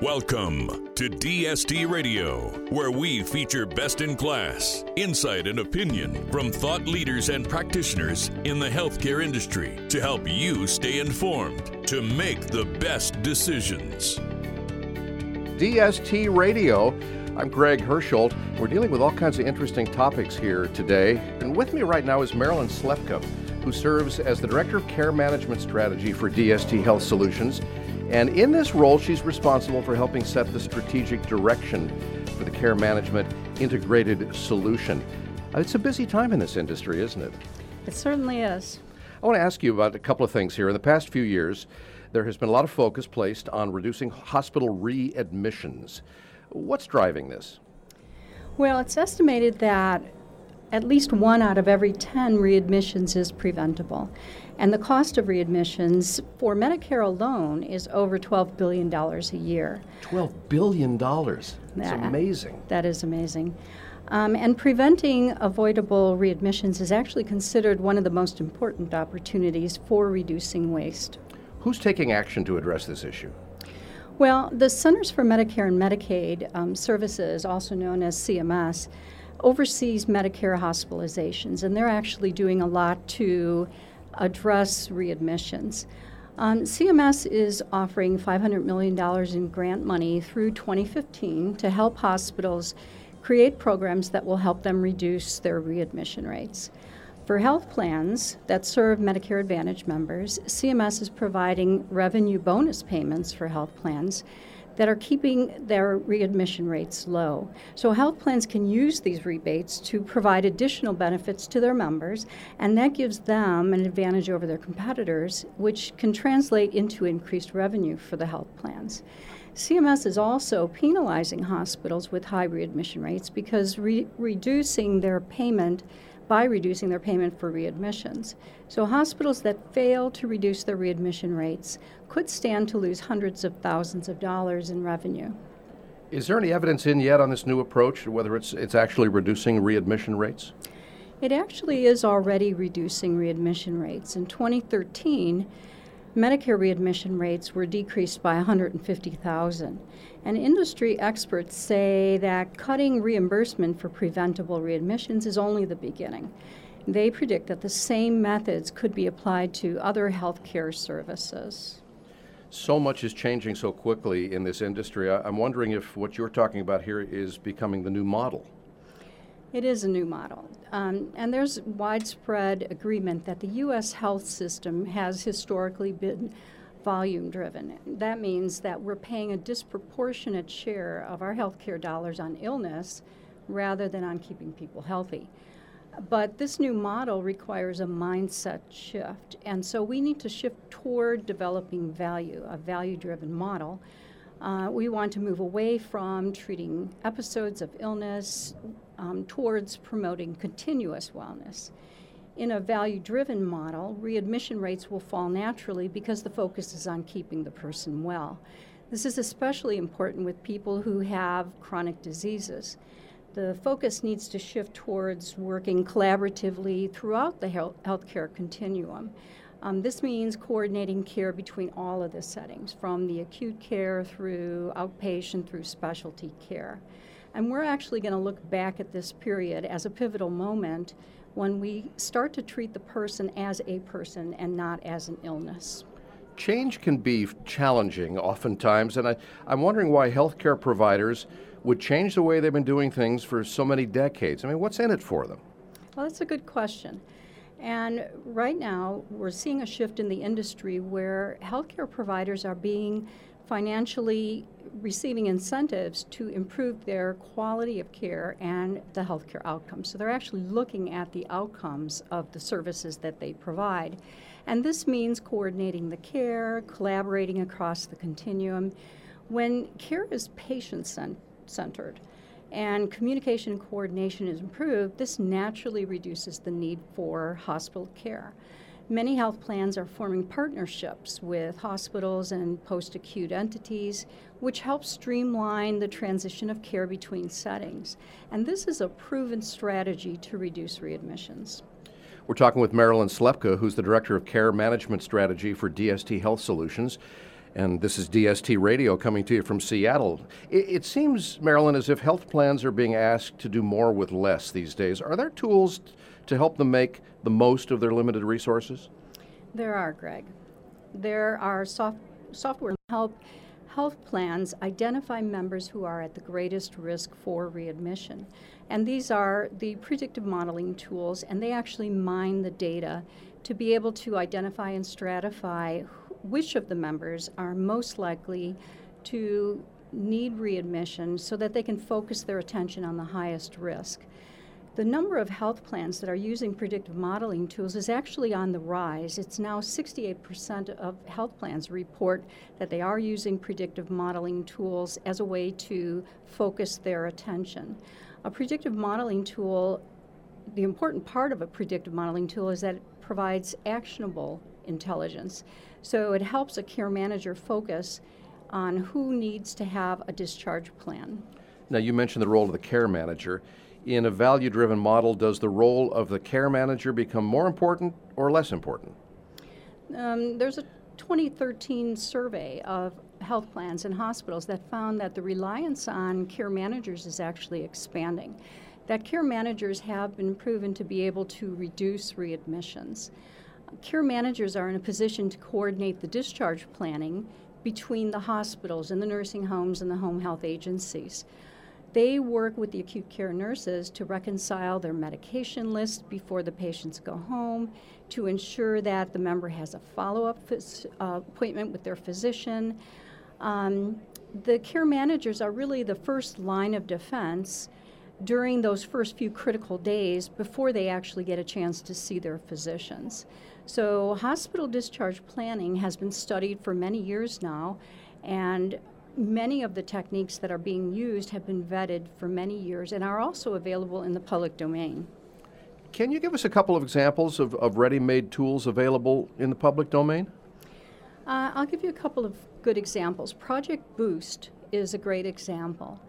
Welcome to DST Radio, where we feature best in class, insight, and opinion from thought leaders and practitioners in the healthcare industry to help you stay informed to make the best decisions. DST Radio. I'm Greg Hersholt. We're dealing with all kinds of interesting topics here today. And with me right now is Marilyn Sliepka, who serves as the Director of Care Management Strategy for DST Health Solutions. And in this role, she's responsible for helping set the strategic direction for the care management integrated solution. Uh, It's a busy time in this industry, isn't it? It certainly is. I want to ask you about a couple of things here. In the past few years, there has been a lot of focus placed on reducing hospital readmissions. What's driving this? Well, it's estimated that at least one out of every 10 readmissions is preventable. And the cost of readmissions for Medicare alone is over $12 billion a year. $12 billion. It's Yeah. amazing. That is amazing. Um, and preventing avoidable readmissions is actually considered one of the most important opportunities for reducing waste. Who's taking action to address this issue? Well, the Centers for Medicare and Medicaid um, Services, also known as CMS, oversees Medicare hospitalizations, and they're actually doing a lot to address readmissions. Um, CMS is offering $500 million in grant money through 2015 to help hospitals create programs that will help them reduce their readmission rates. For health plans that serve Medicare Advantage members, CMS is providing revenue bonus payments for health plans that are keeping their readmission rates low. So, health plans can use these rebates to provide additional benefits to their members, and that gives them an advantage over their competitors, which can translate into increased revenue for the health plans. CMS is also penalizing hospitals with high readmission rates because re- reducing their payment by reducing their payment for readmissions. So hospitals that fail to reduce their readmission rates could stand to lose hundreds of thousands of dollars in revenue. Is there any evidence in yet on this new approach, whether it's, it's actually reducing readmission rates? It actually is already reducing readmission rates. In 2013, Medicare readmission rates were decreased by 150,000. And industry experts say that cutting reimbursement for preventable readmissions is only the beginning. They predict that the same methods could be applied to other healthcare services. So much is changing so quickly in this industry. I'm wondering if what you're talking about here is becoming the new model. It is a new model. Um, and there's widespread agreement that the U.S. health system has historically been volume driven. That means that we're paying a disproportionate share of our healthcare dollars on illness rather than on keeping people healthy. But this new model requires a mindset shift. And so we need to shift toward developing value, a value driven model. Uh, we want to move away from treating episodes of illness um, towards promoting continuous wellness. In a value driven model, readmission rates will fall naturally because the focus is on keeping the person well. This is especially important with people who have chronic diseases. The focus needs to shift towards working collaboratively throughout the health, healthcare continuum. Um, this means coordinating care between all of the settings, from the acute care through outpatient through specialty care. And we're actually going to look back at this period as a pivotal moment when we start to treat the person as a person and not as an illness. Change can be challenging oftentimes, and I, I'm wondering why healthcare providers would change the way they've been doing things for so many decades. I mean, what's in it for them? Well, that's a good question. And right now, we're seeing a shift in the industry where healthcare providers are being financially receiving incentives to improve their quality of care and the healthcare outcomes. So they're actually looking at the outcomes of the services that they provide. And this means coordinating the care, collaborating across the continuum. When care is patient centered, and communication and coordination is improved, this naturally reduces the need for hospital care. Many health plans are forming partnerships with hospitals and post acute entities, which helps streamline the transition of care between settings. And this is a proven strategy to reduce readmissions. We're talking with Marilyn Sliepka, who's the Director of Care Management Strategy for DST Health Solutions. And this is DST Radio coming to you from Seattle. It, it, seems, Marilyn, as if health plans are being asked to do more with less these days. Are there tools to help them make the most of their limited resources? There are, Greg. There are soft, software help health plans identify members who are at the greatest risk for readmission. And these are the predictive modeling tools, and they actually mine the data to be able to identify and stratify which of the members are most likely to need readmission so that they can focus their attention on the highest risk. The number of health plans that are using predictive modeling tools is actually on the rise. It's now 68% of health plans report that they are using predictive modeling tools as a way to focus their attention. A predictive modeling tool, the important part of a predictive modeling tool is that it provides actionable intelligence. So it helps a care manager focus on who needs to have a discharge plan. Now, you mentioned the role of the care manager in a value driven model, does the role of the care manager become more important or less important? Um, there's a 2013 survey of health plans and hospitals that found that the reliance on care managers is actually expanding. That care managers have been proven to be able to reduce readmissions. Care managers are in a position to coordinate the discharge planning between the hospitals and the nursing homes and the home health agencies. They work with the acute care nurses to reconcile their medication list before the patients go home, to ensure that the member has a follow up uh, appointment with their physician. Um, the care managers are really the first line of defense during those first few critical days before they actually get a chance to see their physicians. So, hospital discharge planning has been studied for many years now, and many of the techniques that are being used have been vetted for many years and are also available in the public domain. Can you give us a couple of examples of, of ready made tools available in the public domain? Uh, I'll give you a couple of good examples. Project Boost is a great example.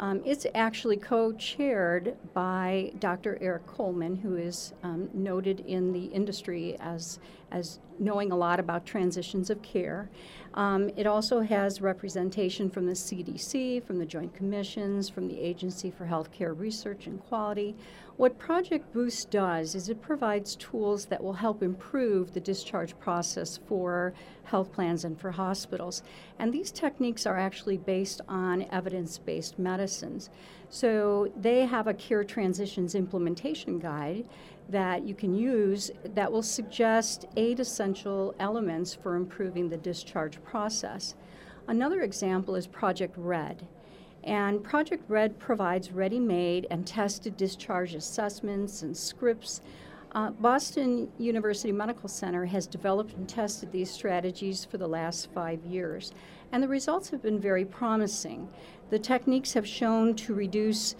Um, it's actually co chaired by Dr. Eric Coleman, who is um, noted in the industry as, as knowing a lot about transitions of care. Um, it also has representation from the CDC, from the Joint Commissions, from the Agency for Healthcare Research and Quality. What Project Boost does is it provides tools that will help improve the discharge process for health plans and for hospitals. And these techniques are actually based on evidence based medicines. So they have a Care Transitions implementation guide that you can use that will suggest eight essential elements for improving the discharge process. Another example is Project RED. And Project RED provides ready made and tested discharge assessments and scripts. Uh, Boston University Medical Center has developed and tested these strategies for the last five years, and the results have been very promising. The techniques have shown to reduce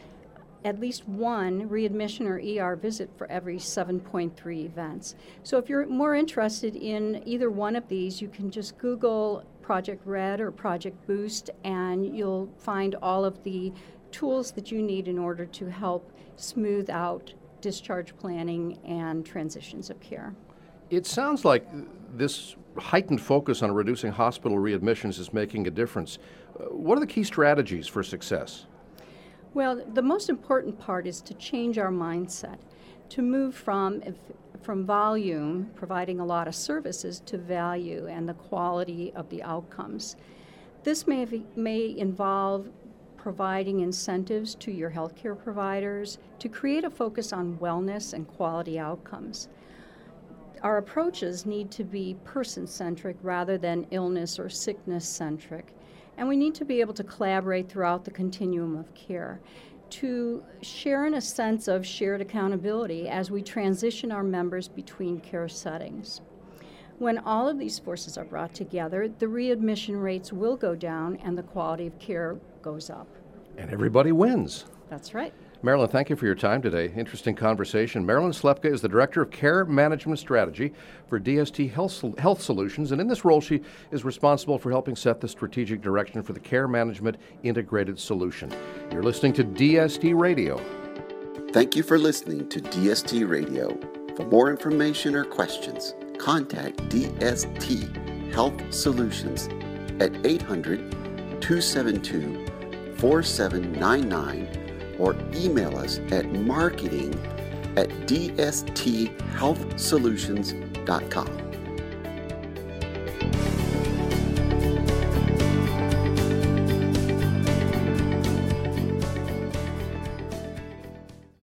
at least one readmission or ER visit for every 7.3 events. So if you're more interested in either one of these, you can just Google Project Red or Project Boost, and you'll find all of the tools that you need in order to help smooth out discharge planning and transitions of care. It sounds like this heightened focus on reducing hospital readmissions is making a difference. Uh, what are the key strategies for success? Well, the most important part is to change our mindset, to move from from volume, providing a lot of services, to value and the quality of the outcomes. This may, may involve providing incentives to your healthcare providers to create a focus on wellness and quality outcomes. Our approaches need to be person centric rather than illness or sickness centric. And we need to be able to collaborate throughout the continuum of care to share in a sense of shared accountability as we transition our members between care settings. When all of these forces are brought together, the readmission rates will go down and the quality of care goes up. And everybody wins. That's right. Marilyn, thank you for your time today. Interesting conversation. Marilyn Sliepka is the Director of Care Management Strategy for DST Health, Health Solutions, and in this role, she is responsible for helping set the strategic direction for the Care Management Integrated Solution. You're listening to DST Radio. Thank you for listening to DST Radio. For more information or questions, contact DST Health Solutions at 800 272 4799 or email us at marketing at dsthealthsolutions.com.